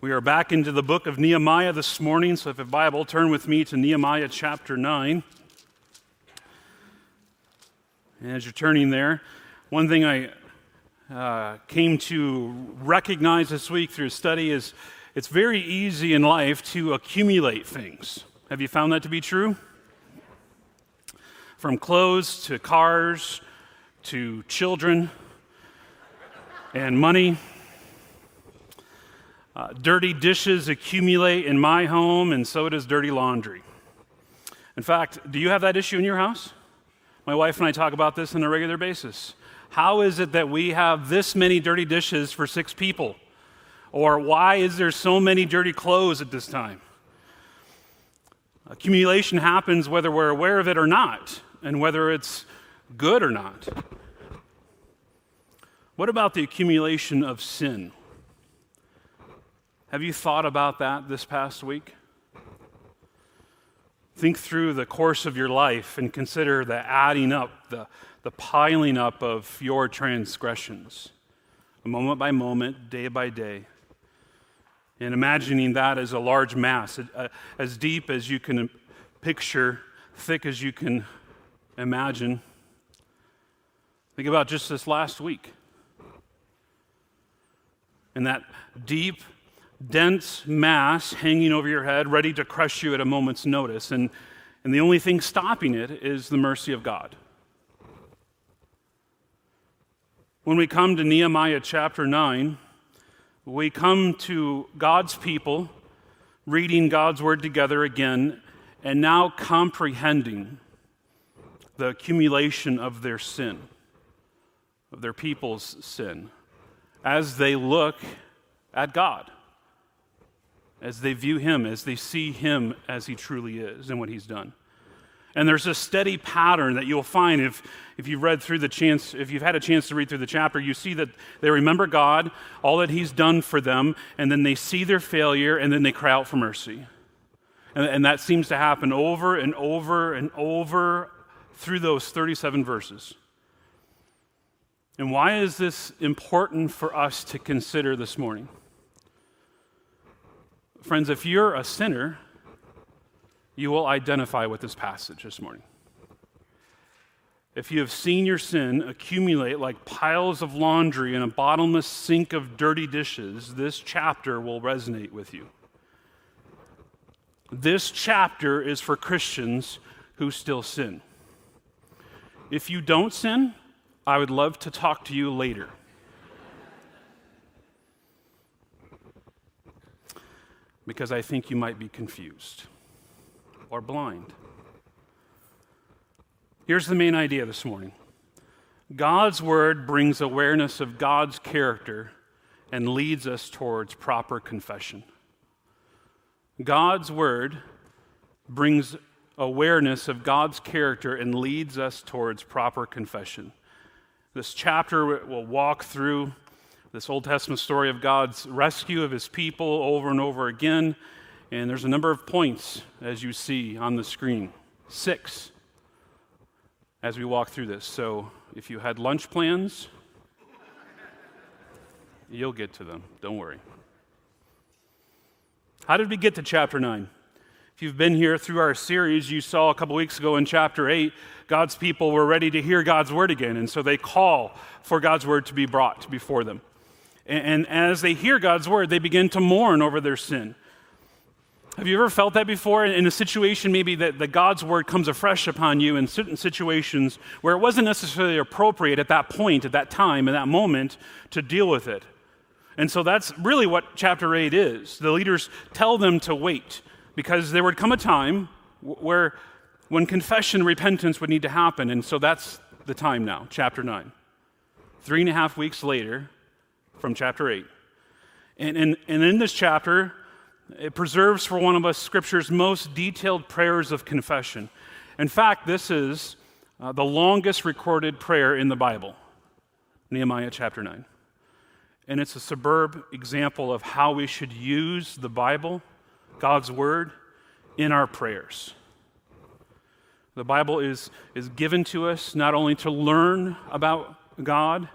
We are back into the book of Nehemiah this morning, so if a Bible, turn with me to Nehemiah chapter 9. And as you're turning there, one thing I uh, came to recognize this week through study is it's very easy in life to accumulate things. Have you found that to be true? From clothes to cars to children and money uh, dirty dishes accumulate in my home, and so does dirty laundry. In fact, do you have that issue in your house? My wife and I talk about this on a regular basis. How is it that we have this many dirty dishes for six people? Or why is there so many dirty clothes at this time? Accumulation happens whether we're aware of it or not, and whether it's good or not. What about the accumulation of sin? Have you thought about that this past week? Think through the course of your life and consider the adding up, the, the piling up of your transgressions, moment by moment, day by day. And imagining that as a large mass, as deep as you can picture, thick as you can imagine. Think about just this last week. And that deep dense mass hanging over your head, ready to crush you at a moment's notice. And, and the only thing stopping it is the mercy of God. When we come to Nehemiah chapter 9, we come to God's people reading God's word together again and now comprehending the accumulation of their sin, of their people's sin, as they look at God as they view him, as they see him as he truly is and what he's done. And there's a steady pattern that you'll find if, if you've read through the chance, if you've had a chance to read through the chapter, you see that they remember God, all that He's done for them, and then they see their failure, and then they cry out for mercy. And, and that seems to happen over and over and over through those 37 verses. And why is this important for us to consider this morning? Friends, if you're a sinner, you will identify with this passage this morning. If you have seen your sin accumulate like piles of laundry in a bottomless sink of dirty dishes, this chapter will resonate with you. This chapter is for Christians who still sin. If you don't sin, I would love to talk to you later. Because I think you might be confused or blind. Here's the main idea this morning God's word brings awareness of God's character and leads us towards proper confession. God's word brings awareness of God's character and leads us towards proper confession. This chapter will walk through this Old Testament story of God's rescue of his people over and over again. And there's a number of points, as you see on the screen six as we walk through this. So if you had lunch plans, you'll get to them. Don't worry. How did we get to chapter 9? If you've been here through our series, you saw a couple weeks ago in chapter 8, God's people were ready to hear God's word again, and so they call for God's word to be brought before them. And, as they hear God's word, they begin to mourn over their sin. Have you ever felt that before in a situation maybe that, that God's word comes afresh upon you in certain situations where it wasn't necessarily appropriate at that point, at that time, in that moment to deal with it? And so that's really what chapter 8 is. The leaders tell them to wait because there would come a time where when confession, repentance would need to happen. And so that's the time now, chapter 9. Three and a half weeks later, from chapter 8. And, and, and in this chapter, it preserves for one of us Scripture's most detailed prayers of confession. In fact, this is uh, the longest recorded prayer in the Bible, Nehemiah chapter 9. And it's a superb example of how we should use the Bible, God's Word, in our prayers. The Bible is, is given to us not only to learn about God,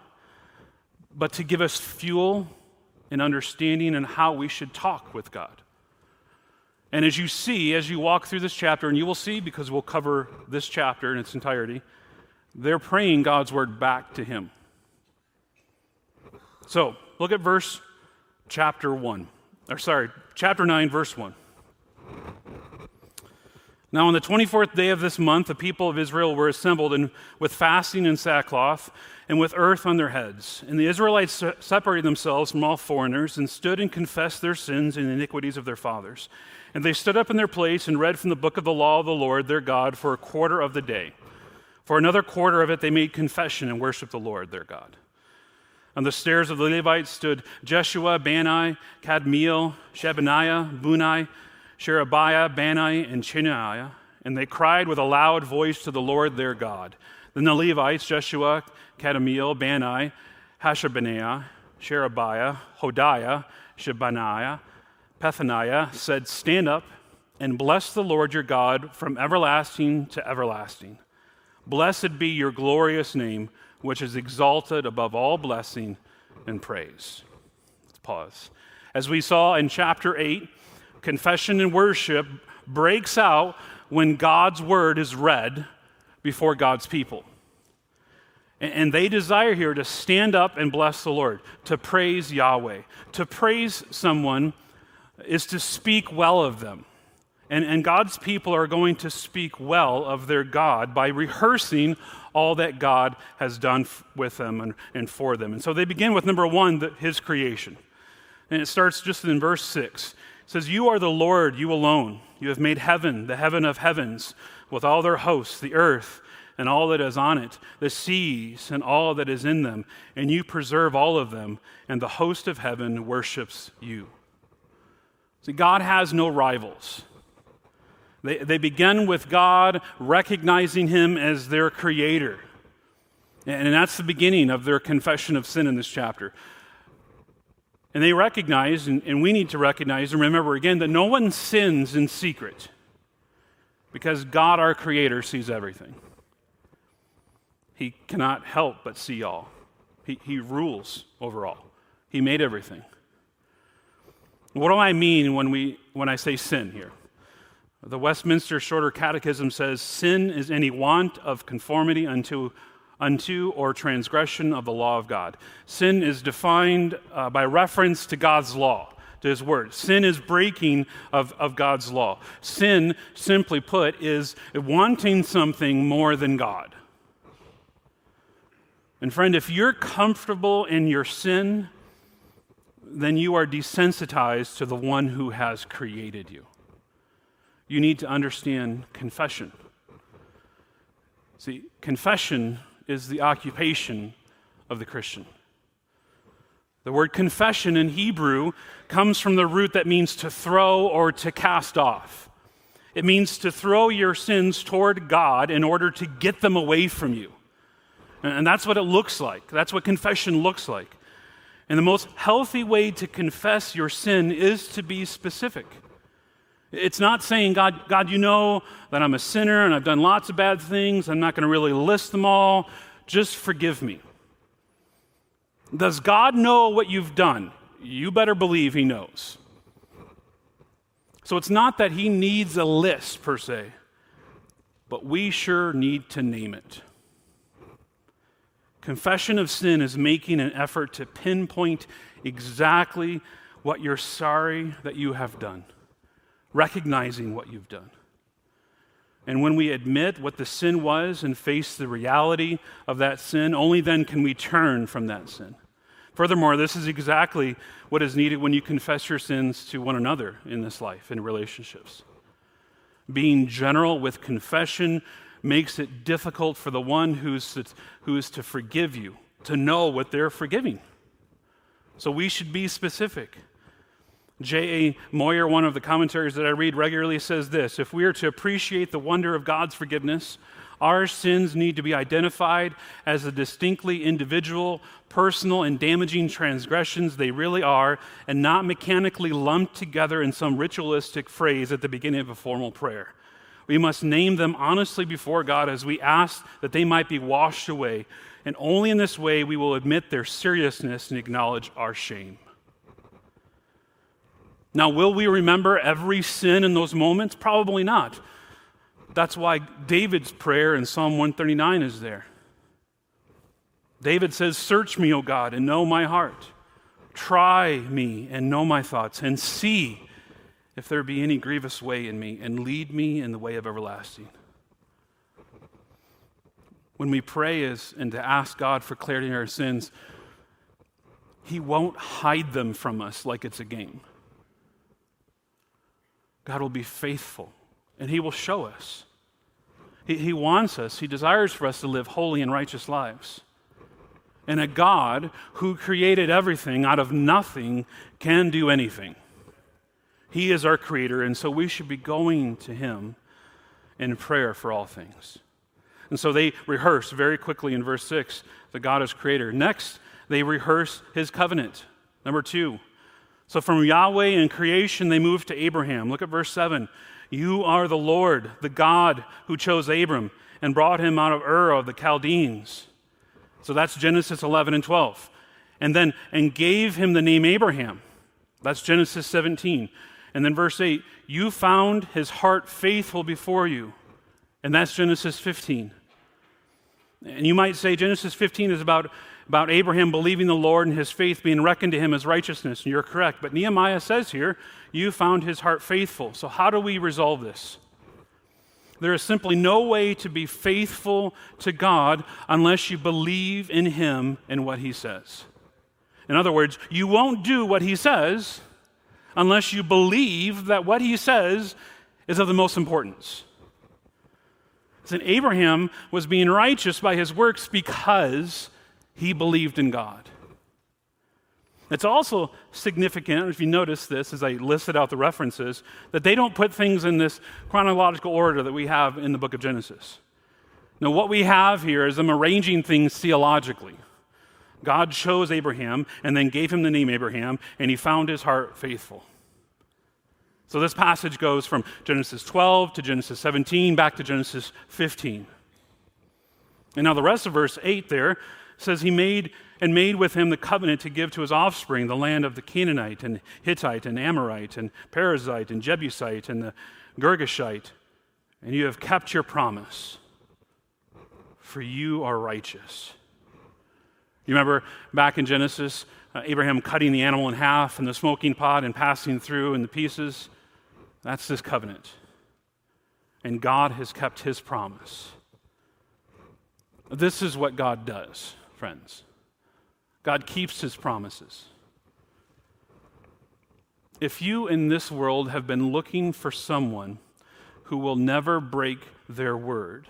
but to give us fuel and understanding and how we should talk with God. And as you see, as you walk through this chapter, and you will see because we'll cover this chapter in its entirety, they're praying God's word back to Him. So look at verse chapter 1, or sorry, chapter 9, verse 1. Now, on the 24th day of this month, the people of Israel were assembled and with fasting and sackcloth and with earth on their heads. And the Israelites separated themselves from all foreigners and stood and confessed their sins and iniquities of their fathers. And they stood up in their place and read from the book of the law of the Lord their God for a quarter of the day. For another quarter of it, they made confession and worshiped the Lord their God. On the stairs of the Levites stood Jeshua, Bani, Kadmiel, Shebaniah, Bunai, Sherebiah, Bani, and Chenaiah, and they cried with a loud voice to the Lord their God. Then the Levites, Jeshua, Kadmiel, Bani, Hashabaniah, Sherebiah, Hodiah, Shebaniah, Pethaniah, said, Stand up and bless the Lord your God from everlasting to everlasting. Blessed be your glorious name, which is exalted above all blessing and praise. Let's pause. As we saw in chapter 8, confession and worship breaks out when God's word is read before God's people. And they desire here to stand up and bless the Lord, to praise Yahweh. To praise someone is to speak well of them. And, and God's people are going to speak well of their God by rehearsing all that God has done f- with them and, and, for them. And so they begin with number one, the, his creation. And it starts just in verse 6. It says, You are the Lord, you alone. You have made heaven, the heaven of heavens, with all their hosts, the earth and all that is on it, the seas and all that is in them, and you preserve all of them, and the host of heaven worships you. See, God has no rivals. They, they begin with God recognizing Him as their creator. And that's the beginning of their confession of sin in this chapter. And they recognize, and, and we need to recognize and remember again, that no one sins in secret because God, our Creator, sees everything. He cannot help but see all, He, he rules over all. He made everything. What do I mean when, we, when I say sin here? The Westminster Shorter Catechism says sin is any want of conformity unto, unto or transgression of the law of God. Sin is defined uh, by reference to God's law, to His word. Sin is breaking of, of God's law. Sin, simply put, is wanting something more than God. And friend, if you're comfortable in your sin, then you are desensitized to the one who has created you you need to understand confession. See, confession is the occupation of the Christian. The word confession in Hebrew comes from the root that means to throw or to cast off. It means to throw your sins toward God in order to get them away from you. And that's what it looks like. That's what confession looks like. And the most healthy way to confess your sin is to be specific. It's not saying, God, God, you know that I'm a sinner and I've done lots of bad things. I'm not going to really list them all. Just forgive me. Does God know what you've done? You better believe He knows. So it's not that He needs a list per se, but we sure need to name it. Confession of sin is making an effort to pinpoint exactly what you're sorry that you have done recognizing what you've done. And when we admit what the sin was and face the reality of that sin, only then can we turn from that sin. Furthermore, this is exactly what is needed when you confess your sins to one another in this life, in relationships. Being general with confession makes it difficult for the one who's to, who is to forgive you to know what they're forgiving. So we should be specific. J.A. Motyer, one of the commentaries that I read regularly, says this If we are to appreciate the wonder of God's forgiveness, our sins need to be identified as the distinctly individual, personal, and damaging transgressions they really are, and not mechanically lumped together in some ritualistic phrase at the beginning of a formal prayer. We must name them honestly before God as we ask that they might be washed away, and only in this way we will admit their seriousness and acknowledge our shame. Now, will we remember every sin in those moments? Probably not. That's why David's prayer in Psalm 139 is there. David says, Search me, O God, and know my heart. Try me and know my thoughts, and see if there be any grievous way in me, and lead me in the way of everlasting. When we pray is, and to ask God for clarity in our sins, He won't hide them from us like it's a game. God will be faithful and He will show us. He, he wants us, He desires for us to live holy and righteous lives. And a God who created everything out of nothing can do anything. He is our creator, and so we should be going to Him in prayer for all things. And so they rehearse very quickly in verse 6 that God is creator. Next, they rehearse His covenant. Number two, so from Yahweh and creation, they move to Abraham. Look at verse 7. You are the Lord, the God who chose Abram and brought him out of Ur of the Chaldeans. So that's Genesis 11 and 12. And then, and gave him the name Abraham. That's Genesis 17. And then verse 8, you found his heart faithful before you. And that's Genesis 15. And you might say Genesis 15 is about about Abraham believing the Lord and his faith being reckoned to him as righteousness, and you're correct. But Nehemiah says here, you found his heart faithful. So, how do we resolve this? There is simply no way to be faithful to God unless you believe in him and what he says. In other words, you won't do what he says unless you believe that what he says is of the most importance. And Abraham was being righteous by his works because he believed in God. It's also significant, if you notice this as I listed out the references, that they don't put things in this chronological order that we have in the book of Genesis. Now, what we have here is them arranging things theologically. God chose Abraham and then gave him the name Abraham, and he found his heart faithful. So this passage goes from Genesis 12 to Genesis 17 back to Genesis 15. And now the rest of verse 8 there says he made and made with him the covenant to give to his offspring the land of the Canaanite and Hittite and Amorite and Perizzite and Jebusite and the Girgashite. And you have kept your promise, for you are righteous. You remember back in Genesis, uh, Abraham cutting the animal in half and the smoking pot and passing through in the pieces? That's this covenant. And God has kept his promise. This is what God does friends. God keeps his promises. If you in this world have been looking for someone who will never break their word,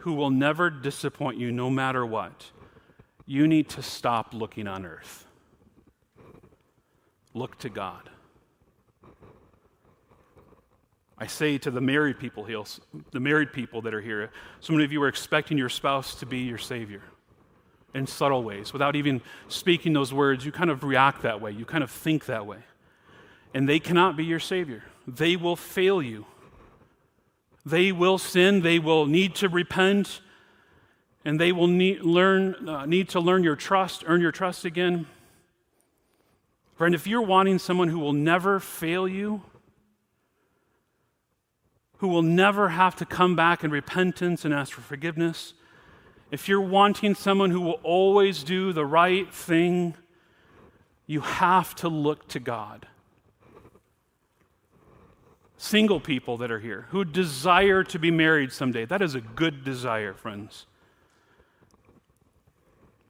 who will never disappoint you no matter what, you need to stop looking on earth. Look to God. I say to the married people, the married people that are here, so many of you are expecting your spouse to be your Savior in subtle ways. Without even speaking those words, you kind of react that way. You kind of think that way. And they cannot be your Savior. They will fail you. They will sin. They will need to repent. And they will need, learn, uh, need to learn your trust, earn your trust again. Friend, if you're wanting someone who will never fail you, who will never have to come back in repentance and ask for forgiveness, if you're wanting someone who will always do the right thing, you have to look to God. Single people that are here who desire to be married someday, that is a good desire, friends.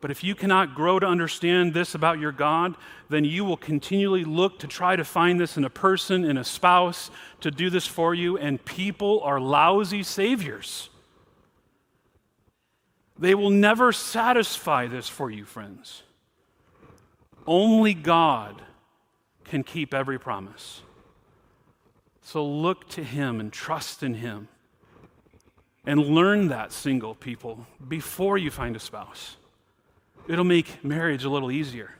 But if you cannot grow to understand this about your God, then you will continually look to try to find this in a person, in a spouse, to do this for you, and people are lousy saviors. They will never satisfy this for you, friends. Only God can keep every promise. So look to Him and trust in Him. And learn that, single people, before you find a spouse. It'll make marriage a little easier.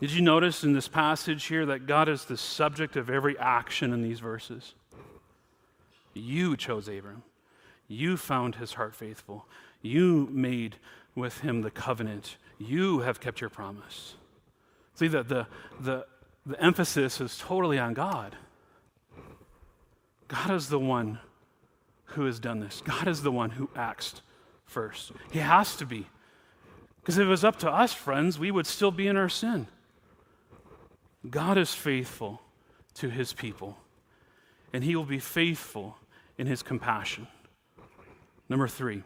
Did you notice in this passage here that God is the subject of every action in these verses? You chose Abram. You found his heart faithful. You made with him the covenant. You have kept your promise. See, the, the, the, the emphasis is totally on God. God is the one who has done this. God is the one who acts first. He has to be. Because if it was up to us, friends, we would still be in our sin. God is faithful to his people, and he will be faithful in his compassion. Number three,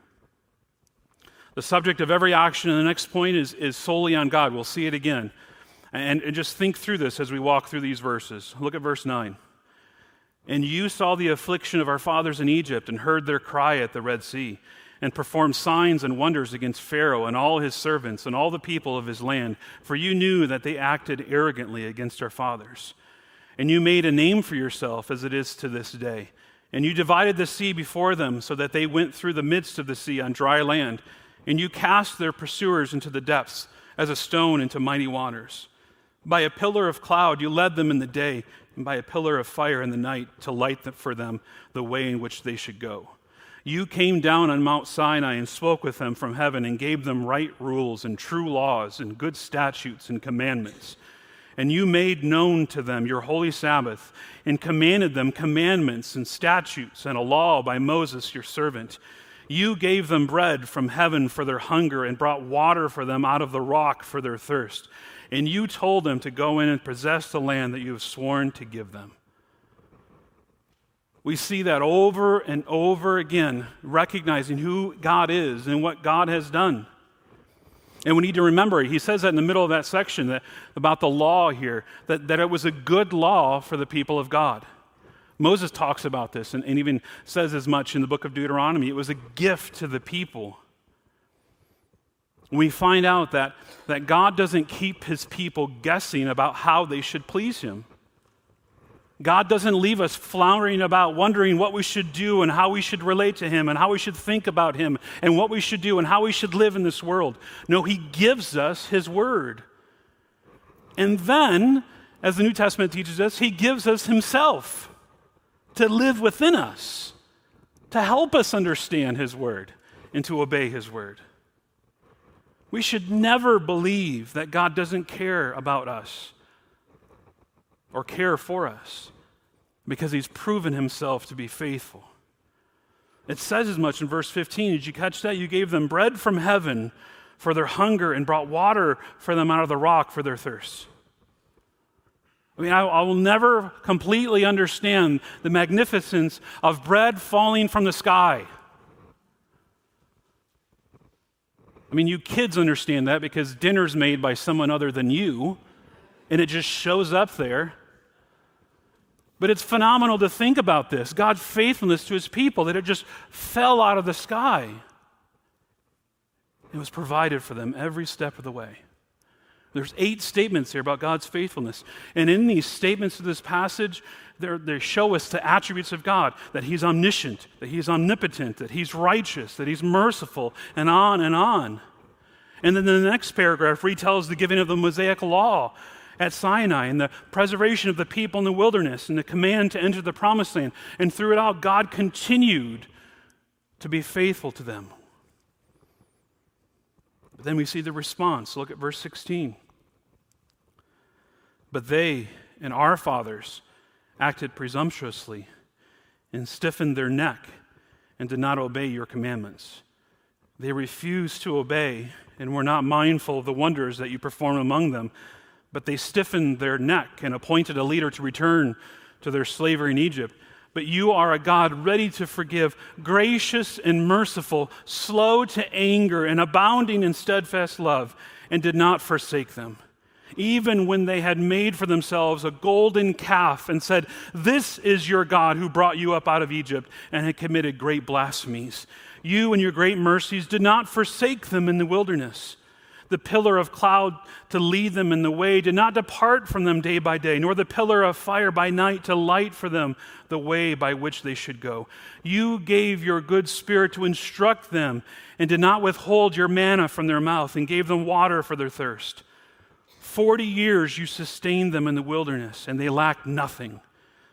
the subject of every action in the next point is, is solely on God. We'll see it again. And, and just think through this as we walk through these verses. Look at verse 9. And you saw the affliction of our fathers in Egypt and heard their cry at the Red Sea, and performed signs and wonders against Pharaoh and all his servants and all the people of his land, for you knew that they acted arrogantly against our fathers. And you made a name for yourself as it is to this day. And you divided the sea before them so that they went through the midst of the sea on dry land. And you cast their pursuers into the depths as a stone into mighty waters. By a pillar of cloud you led them in the day and by a pillar of fire in the night to light for them the way in which they should go. You came down on Mount Sinai and spoke with them from heaven and gave them right rules and true laws and good statutes and commandments. And you made known to them your holy Sabbath and commanded them commandments and statutes and a law by Moses your servant. You gave them bread from heaven for their hunger and brought water for them out of the rock for their thirst and you told them to go in and possess the land that you have sworn to give them. We see that over and over again, recognizing who God is and what God has done. And we need to remember, he says that in the middle of that section that, about the law here, that, that it was a good law for the people of God. Moses talks about this and, and even says as much in the book of Deuteronomy. It was a gift to the people we find out that, that God doesn't keep his people guessing about how they should please him. God doesn't leave us floundering about wondering what we should do and how we should relate to Him and how we should think about Him and what we should do and how we should live in this world. No, He gives us His Word. And then, as the New Testament teaches us, He gives us Himself to live within us, to help us understand His Word and to obey His Word. We should never believe that God doesn't care about us or care for us because he's proven himself to be faithful. It says as much in verse 15. Did you catch that? You gave them bread from heaven for their hunger and brought water for them out of the rock for their thirst. I mean, I, I, will never completely understand the magnificence of bread falling from the sky. I mean, you kids understand that because dinner's made by someone other than you, and it just shows up there. But it's phenomenal to think about this God's faithfulness to his people, that it just fell out of the sky. It was provided for them every step of the way. There's eight statements here about God's faithfulness. And in these statements of this passage, they show us the attributes of God that He's omniscient, that He's omnipotent, that He's righteous, that He's merciful, and on and on. And then the next paragraph retells the giving of the Mosaic law at Sinai and the preservation of the people in the wilderness and the command to enter the promised land. And through it all, God continued to be faithful to them. But then we see the response. Look at verse 16. But they and our fathers acted presumptuously and stiffened their neck and did not obey your commandments. They refused to obey and were not mindful of the wonders that you performed among them, but they stiffened their neck and appointed a leader to return to their slavery in Egypt. But you are a God ready to forgive, gracious and merciful, slow to anger, and abounding in steadfast love, and did not forsake them even when they had made for themselves a golden calf and said, This is your God who brought you up out of Egypt, and had committed great blasphemies. You and your great mercies did not forsake them in the wilderness. The pillar of cloud to lead them in the way did not depart from them day by day, nor the pillar of fire by night to light for them the way by which they should go. You gave your good spirit to instruct them, and did not withhold your manna from their mouth, and gave them water for their thirst. Forty years you sustained them in the wilderness, and they lacked nothing.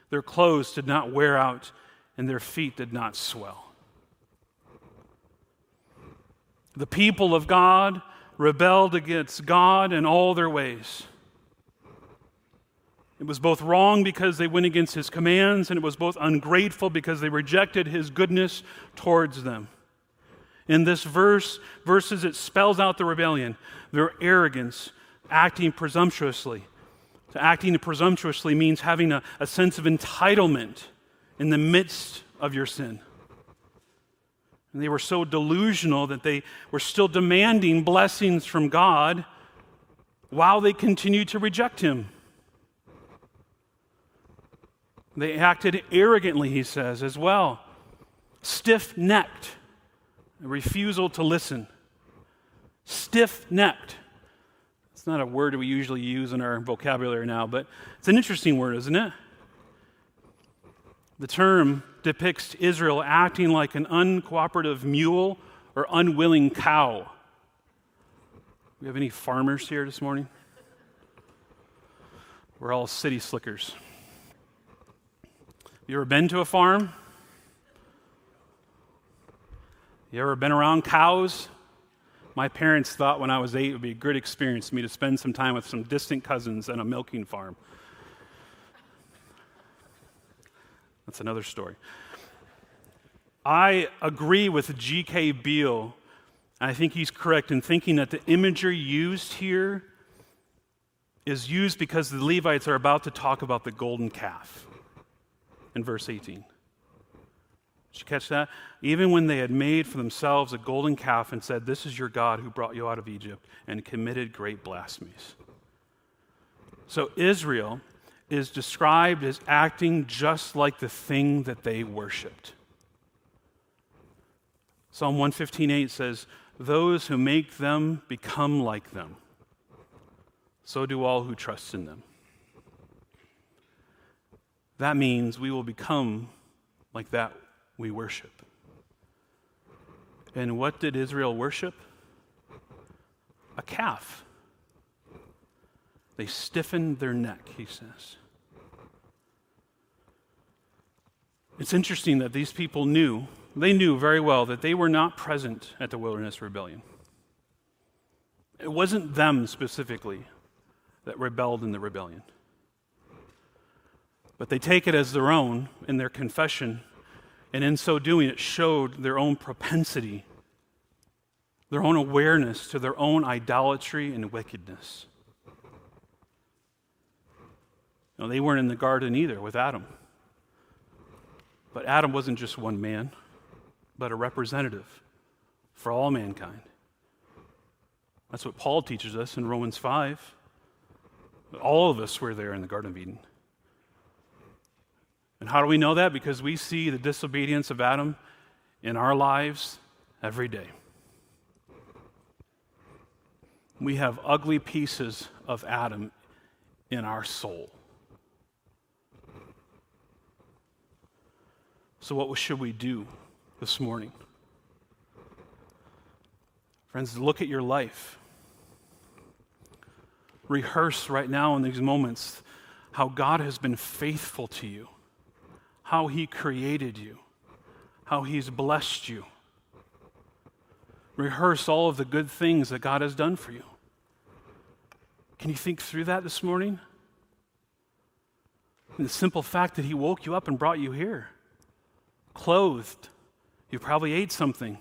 Their clothes did not wear out, and their feet did not swell. The people of God rebelled against God in all their ways. It was both wrong because they went against his commands, and it was both ungrateful because they rejected his goodness towards them. In this verse, verses, it spells out the rebellion, their arrogance, acting presumptuously. So acting presumptuously means having a, a sense of entitlement in the midst of your sin. And they were so delusional that they were still demanding blessings from God while they continued to reject Him. They acted arrogantly, he says, as well. Stiff necked, a refusal to listen. Stiff necked. It's not a word we usually use in our vocabulary now, but it's an interesting word, isn't it? The term depicts Israel acting like an uncooperative mule or unwilling cow. We have any farmers here this morning? We're all city slickers. You ever been to a farm? You ever been around cows? My parents thought when I was eight it would be a good experience for me to spend some time with some distant cousins on a milking farm. That's another story. I agree with G.K. Beale. I think he's correct in thinking that the imagery used here is used because the Levites are about to talk about the golden calf in verse 18. Did you catch that? Even when they had made for themselves a golden calf and said, This is your God who brought you out of Egypt, and committed great blasphemies. So Israel is described as acting just like the thing that they worshiped. Psalm 115:8 says, "Those who make them become like them. So do all who trust in them." That means we will become like that we worship. And what did Israel worship? A calf. They stiffened their neck, he says. It's interesting that these people knew, they knew very well that they were not present at the wilderness rebellion. It wasn't them specifically that rebelled in the rebellion. But they take it as their own in their confession, and in so doing, it showed their own propensity, their own awareness to their own idolatry and wickedness. No, they weren't in the garden either with Adam. But Adam wasn't just one man, but a representative for all mankind. That's what Paul teaches us in Romans 5. All of us were there in the Garden of Eden. And how do we know that? Because we see the disobedience of Adam in our lives every day. We have ugly pieces of Adam in our soul. So, what should we do this morning? Friends, look at your life. Rehearse right now in these moments how God has been faithful to you how He created you, how He's blessed you. Rehearse all of the good things that God has done for you. Can you think through that this morning? And the simple fact that He woke you up and brought you here, clothed. You probably ate something.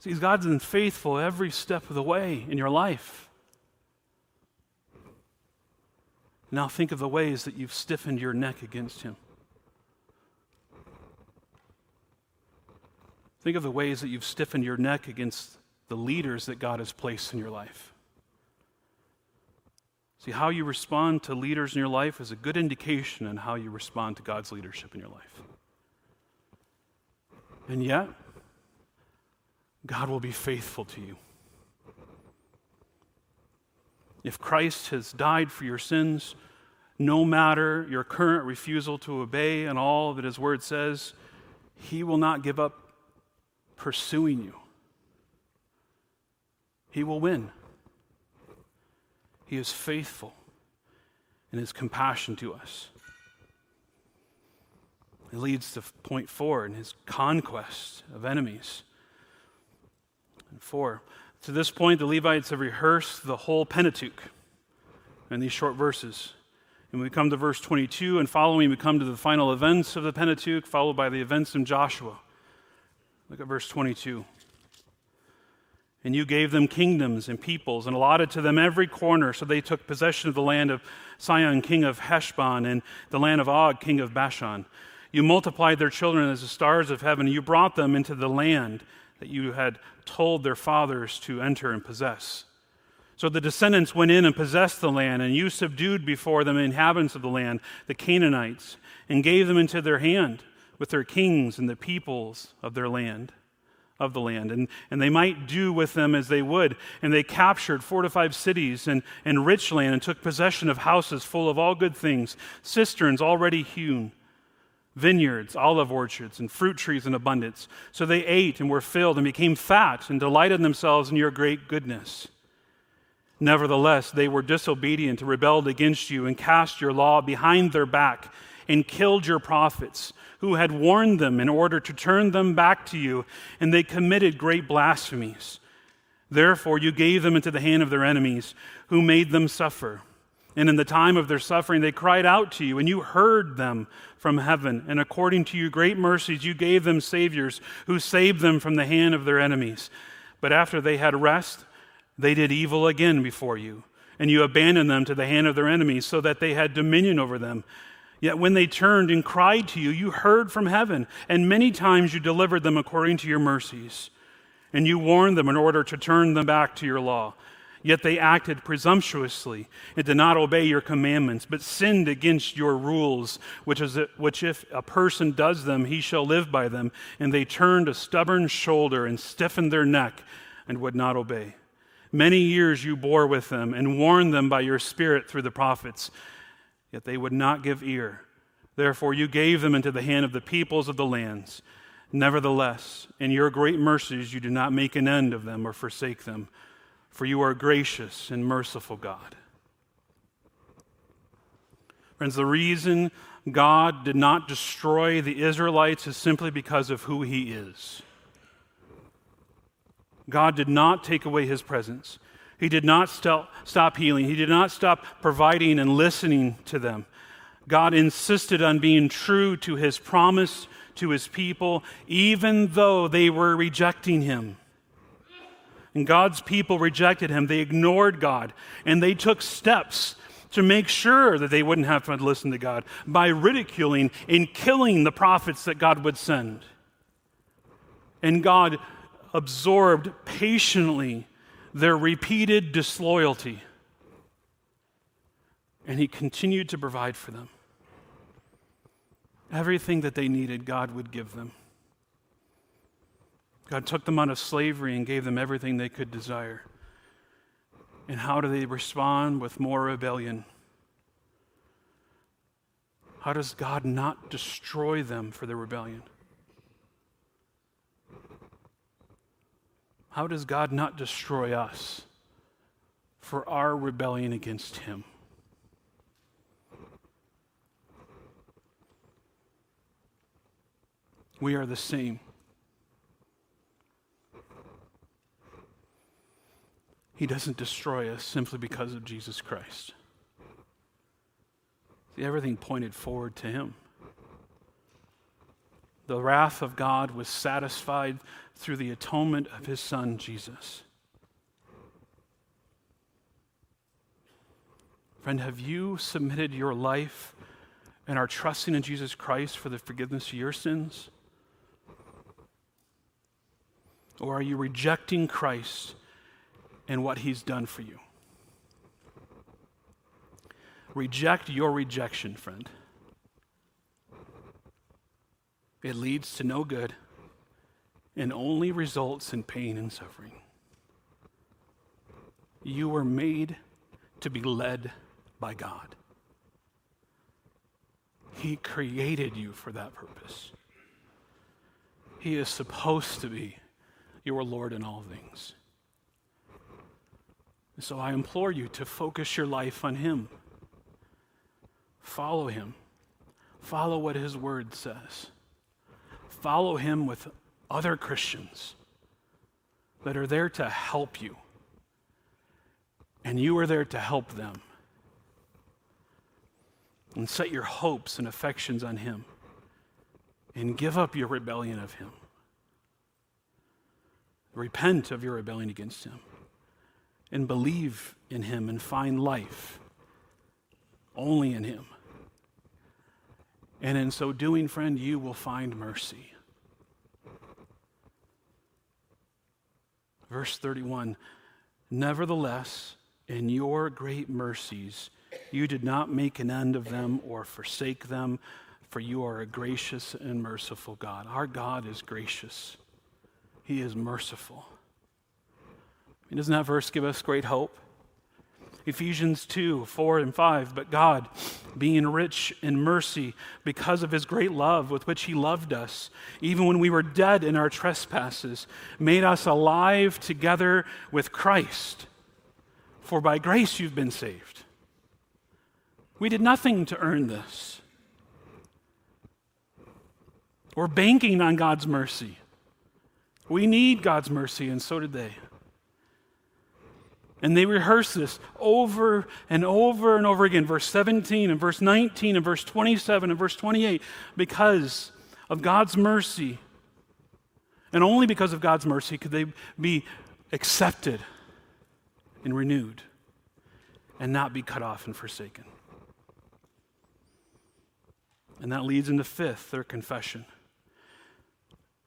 See, God's been faithful every step of the way in your life. Now think of the ways that you've stiffened your neck against Him. Think of the ways that you've stiffened your neck against the leaders that God has placed in your life. See, how you respond to leaders in your life is a good indication on how you respond to God's leadership in your life. And yet, God will be faithful to you. If Christ has died for your sins, no matter your current refusal to obey and all that His Word says, He will not give up pursuing you. He will win. He is faithful in his compassion to us. It leads to point four in his conquest of enemies. And four, to this point, the Levites have rehearsed the whole Pentateuch in these short verses. And we come to verse 22, and following, we come to the final events of the Pentateuch, followed by the events in Joshua. Look at verse 22. And you gave them kingdoms and peoples, and allotted to them every corner, so they took possession of the land of Sihon, king of Heshbon, and the land of Og, king of Bashan. You multiplied their children as the stars of heaven, you brought them into the land that you had told their fathers to enter and possess. So the descendants went in and possessed the land, and you subdued before them the inhabitants of the land, the Canaanites, and gave them into their hand with their kings and the peoples of their land, of the land. And, and they might do with them as they would. And they captured fortified cities and, and rich land, and took possession of houses full of all good things, cisterns already hewn vineyards, olive orchards, and fruit trees in abundance. So they ate and were filled and became fat and delighted themselves in your great goodness. Nevertheless, they were disobedient and rebelled against you and cast your law behind their back and killed your prophets who had warned them in order to turn them back to you, and they committed great blasphemies. Therefore, you gave them into the hand of their enemies, who made them suffer. And in the time of their suffering, they cried out to you, and you heard them from heaven. And according to your great mercies, you gave them saviors who saved them from the hand of their enemies. But after they had rest, they did evil again before you, and you abandoned them to the hand of their enemies, so that they had dominion over them. Yet when they turned and cried to you, you heard from heaven, and many times you delivered them according to your mercies. And you warned them in order to turn them back to your law. Yet they acted presumptuously and did not obey your commandments, but sinned against your rules, which, is, which if a person does them, he shall live by them. And they turned a stubborn shoulder and stiffened their neck and would not obey. Many years you bore with them and warned them by your Spirit through the prophets, yet they would not give ear. Therefore, you gave them into the hand of the peoples of the lands. Nevertheless, in your great mercies, you do not make an end of them or forsake them, for you are gracious and merciful God. Friends, the reason God did not destroy the Israelites is simply because of who He is. God did not take away his presence. He did not stop, stop healing. He did not stop providing and listening to them. God insisted on being true to his promise to his people, even though they were rejecting him. And God's people rejected him. They ignored God, and they took steps to make sure that they wouldn't have to listen to God by ridiculing and killing the prophets that God would send. And God absorbed patiently their repeated disloyalty. And he continued to provide for them. Everything that they needed, God would give them. God took them out of slavery and gave them everything they could desire. And how do they respond with more rebellion? How does God not destroy them for their rebellion? How does God not destroy us for our rebellion against Him? We are the same. He doesn't destroy us simply because of Jesus Christ. See, everything pointed forward to Him. The wrath of God was satisfied through the atonement of his son, Jesus. Friend, have you submitted your life and are trusting in Jesus Christ for the forgiveness of your sins? Or are you rejecting Christ and what he's done for you? Reject your rejection, friend. It leads to no good and only results in pain and suffering. You were made to be led by God. He created you for that purpose. He is supposed to be your Lord in all things. So I implore you to focus your life on Him. Follow Him. Follow what His Word says follow him with other Christians that are there to help you. And you are there to help them. and set your hopes and affections on Him and give up your rebellion of Him. Repent of your rebellion against Him and believe in Him and find life only in Him. And in so doing, friend, you will find mercy. Verse 31 Nevertheless, in your great mercies, you did not make an end of them or forsake them, for you are a gracious and merciful God. Our God is gracious, He is merciful. Doesn't that verse give us great hope? Ephesians 2 4 and 5. But God, being rich in mercy, because of his great love with which he loved us, even when we were dead in our trespasses, made us alive together with Christ. For by grace you've been saved. We did nothing to earn this. We're banking on God's mercy. We need God's mercy, and so did they. And they rehearse this over and over and over again, verse 17 and verse 19 and verse 27 and verse 28, because of God's mercy. And only because of God's mercy could they be accepted and renewed and not be cut off and forsaken. And that leads into fifth, their confession.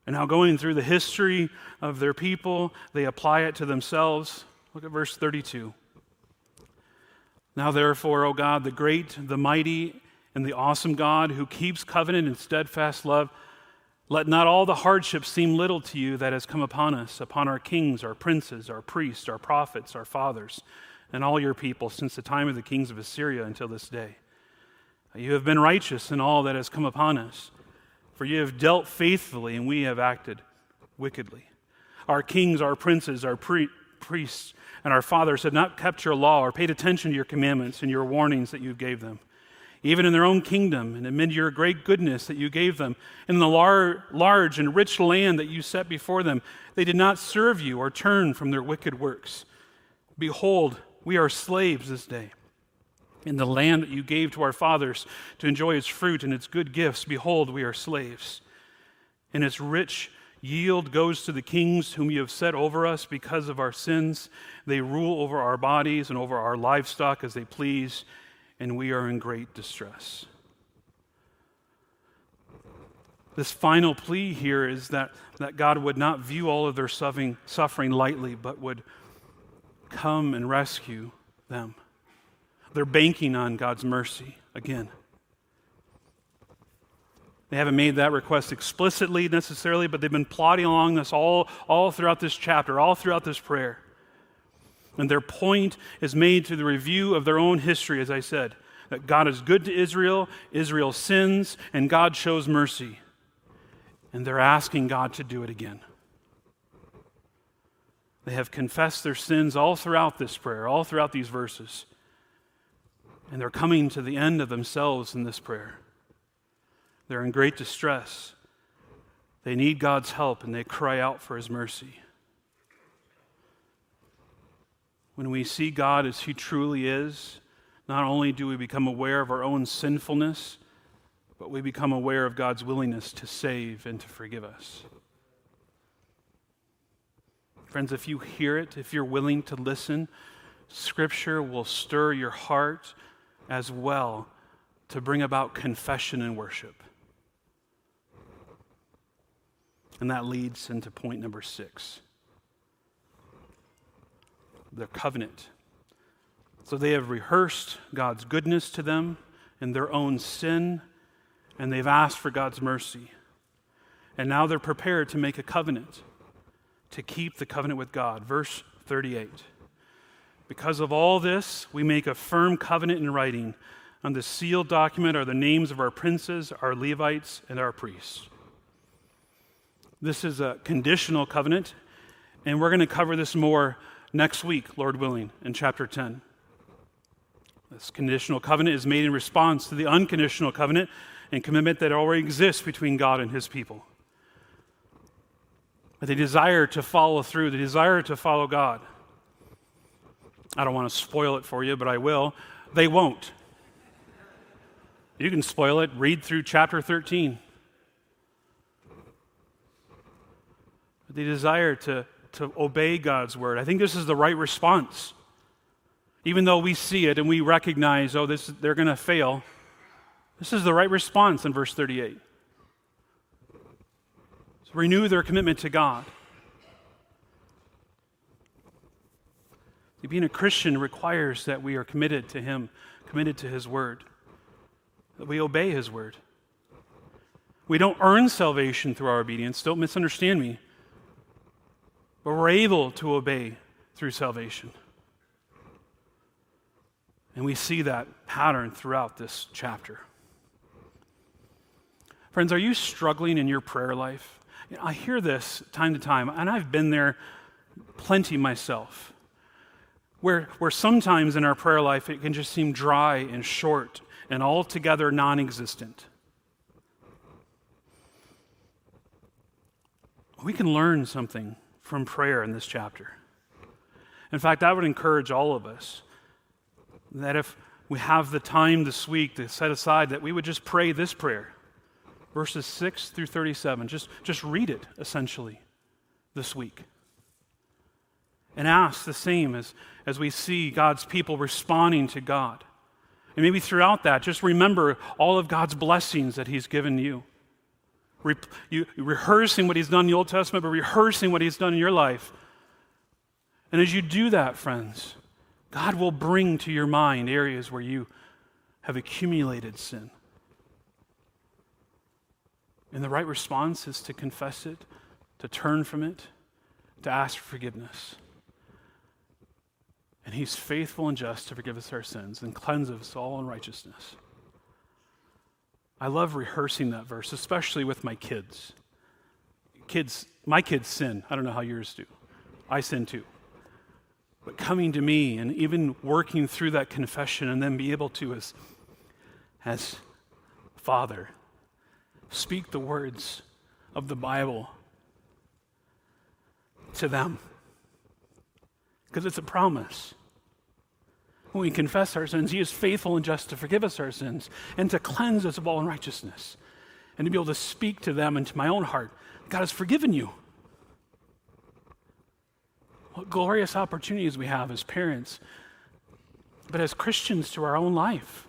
And now, going through the history of their people, they apply it to themselves. Look at verse 32. Now, therefore, O God, the great, the mighty, and the awesome God who keeps covenant and steadfast love, let not all the hardships seem little to you that has come upon us, upon our kings, our princes, our priests, our prophets, our fathers, and all your people since the time of the kings of Assyria until this day. You have been righteous in all that has come upon us, for you have dealt faithfully, and we have acted wickedly. Our kings, our princes, our pre- priests, and our fathers had not kept your law or paid attention to your commandments and your warnings that you gave them. Even in their own kingdom, and amid your great goodness that you gave them, in the lar- large and rich land that you set before them, they did not serve you or turn from their wicked works. Behold, we are slaves this day. In the land that you gave to our fathers to enjoy its fruit and its good gifts, behold, we are slaves. In its rich Yield goes to the kings whom you have set over us because of our sins. They rule over our bodies and over our livestock as they please, and we are in great distress. This final plea here is that, that God would not view all of their suffering, suffering lightly, but would come and rescue them. They're banking on God's mercy again. They haven't made that request explicitly necessarily, but they've been plodding along this all, all throughout this chapter, all throughout this prayer. And their point is made through the review of their own history, as I said that God is good to Israel, Israel sins, and God shows mercy. And they're asking God to do it again. They have confessed their sins all throughout this prayer, all throughout these verses. And they're coming to the end of themselves in this prayer. They're in great distress. They need God's help and they cry out for His mercy. When we see God as He truly is, not only do we become aware of our own sinfulness, but we become aware of God's willingness to save and to forgive us. Friends, if you hear it, if you're willing to listen, Scripture will stir your heart as well to bring about confession and worship. And that leads into point number six their covenant. So they have rehearsed God's goodness to them and their own sin, and they've asked for God's mercy. And now they're prepared to make a covenant, to keep the covenant with God. Verse 38. Because of all this, we make a firm covenant in writing. On the sealed document are the names of our princes, our Levites, and our priests. This is a conditional covenant, and we're going to cover this more next week, Lord willing, in chapter 10. This conditional covenant is made in response to the unconditional covenant and commitment that already exists between God and his people. But they desire to follow through, they desire to follow God. I don't want to spoil it for you, but I will. They won't. You can spoil it, read through chapter 13. They desire to, to obey God's word. I think this is the right response. Even though we see it and we recognize, oh, this, they're going to fail, this is the right response in verse 38. So renew their commitment to God. Being a Christian requires that we are committed to Him, committed to His Word, that we obey His Word. We don't earn salvation through our obedience, don't misunderstand me, but we're able to obey through salvation. And we see that pattern throughout this chapter. Friends, are you struggling in your prayer life? I hear this time to time, and I've been there plenty myself where, where sometimes in our prayer life it can just seem dry and short and altogether non existent. We can learn something from prayer in this chapter. In fact, I would encourage all of us that if we have the time this week to set aside, that we would just pray this prayer, verses 6 through 37. Just, just read it, essentially, this week and ask the same as, as we see God's people responding to God. And maybe throughout that, just remember all of God's blessings that He's given you. Re- you rehearsing what He's done in the Old Testament, but rehearsing what He's done in your life. And as you do that, friends, God will bring to your mind areas where you have accumulated sin. And the right response is to confess it, to turn from it, to ask for forgiveness. And he's faithful and just to forgive us our sins and cleanse us all unrighteousness. I love rehearsing that verse, especially with my kids. Kids, my kids sin. I don't know how yours do. I sin too. But coming to me and even working through that confession and then be able to, as, as Father, speak the words of the Bible to them. Because it's a promise. When we confess our sins, He is faithful and just to forgive us our sins and to cleanse us of all unrighteousness. And to be able to speak to them and to my own heart God has forgiven you. What glorious opportunities we have as parents, but as Christians to our own life.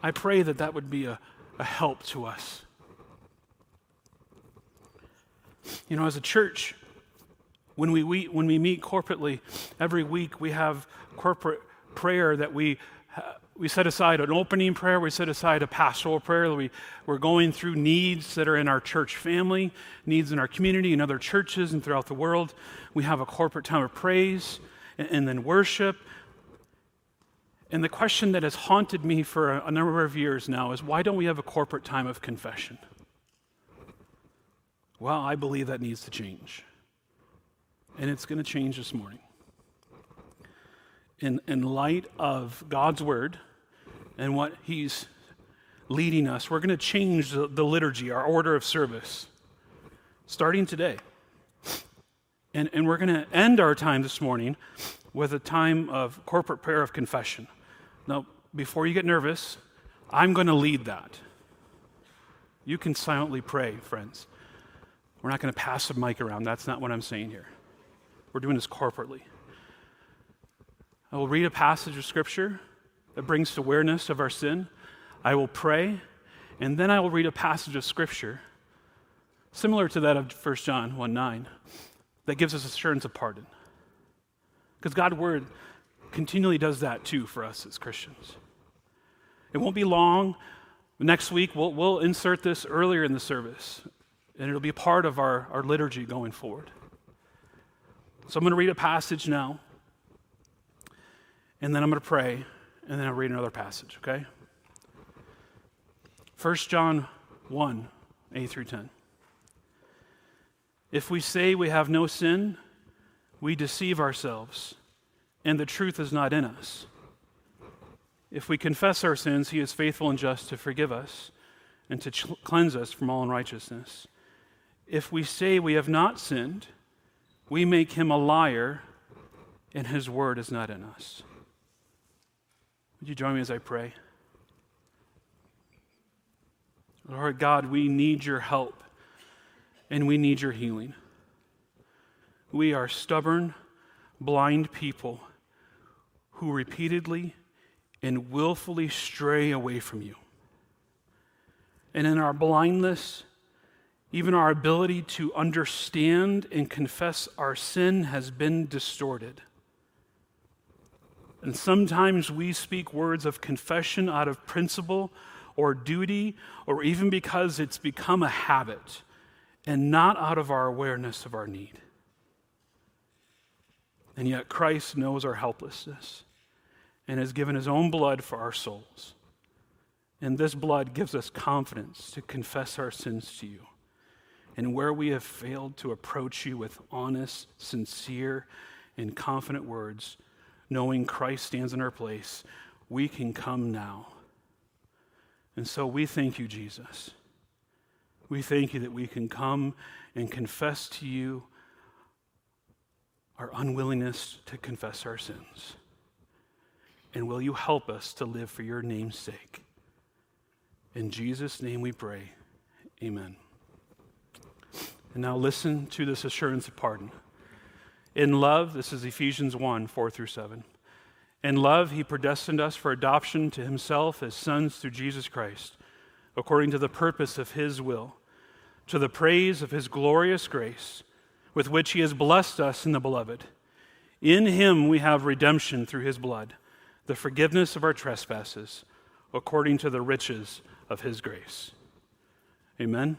I pray that that would be a, a help to us. You know, as a church, when we, we, when we meet corporately every week, we have corporate prayer that we, we set aside an opening prayer, we set aside a pastoral prayer. We, we're going through needs that are in our church family, needs in our community, and other churches, and throughout the world. We have a corporate time of praise and, and then worship. And the question that has haunted me for a, a number of years now is why don't we have a corporate time of confession? Well, I believe that needs to change and it's going to change this morning. In, in light of God's word and what He's leading us, we're going to change the, the liturgy, our order of service, starting today. And, and we're going to end our time this morning with a time of corporate prayer of confession. Now, before you get nervous, I'm going to lead that. You can silently pray, friends. We're not going to pass the mic around. That's not what I'm saying here. We're doing this corporately. I will read a passage of Scripture that brings awareness of our sin. I will pray, and then I will read a passage of Scripture similar to that of 1 John 1 9 that gives us assurance of pardon. Because God's Word continually does that too for us as Christians. It won't be long. Next week, we'll, we'll insert this earlier in the service, and it'll be part of our, our liturgy going forward. So I'm going to read a passage now, and then I'm going to pray, and then I'll read another passage, okay? 1 John 1 8 through 10. If we say we have no sin, we deceive ourselves, and the truth is not in us. If we confess our sins, he is faithful and just to forgive us and to cleanse us from all unrighteousness. If we say we have not sinned, we make him a liar, and his word is not in us. Would you join me as I pray? Lord God, we need your help and we need your healing. We are stubborn, blind people who repeatedly and willfully stray away from you. And in our blindness even our ability to understand and confess our sin has been distorted. And sometimes we speak words of confession out of principle or duty, or even because it's become a habit, and not out of our awareness of our need. And yet, Christ knows our helplessness and has given his own blood for our souls. And this blood gives us confidence to confess our sins to you. And where we have failed to approach you with honest, sincere, and confident words, knowing Christ stands in our place, we can come now. And so we thank you, Jesus. We thank you that we can come and confess to you our unwillingness to confess our sins. And will you help us to live for your name's sake? In Jesus' name we pray. Amen. And now listen to this assurance of pardon. In love, this is Ephesians 1 4 through 7. In love, he predestined us for adoption to himself as sons through Jesus Christ, according to the purpose of his will, to the praise of his glorious grace, with which he has blessed us in the beloved. In him we have redemption through his blood, the forgiveness of our trespasses, according to the riches of his grace. Amen.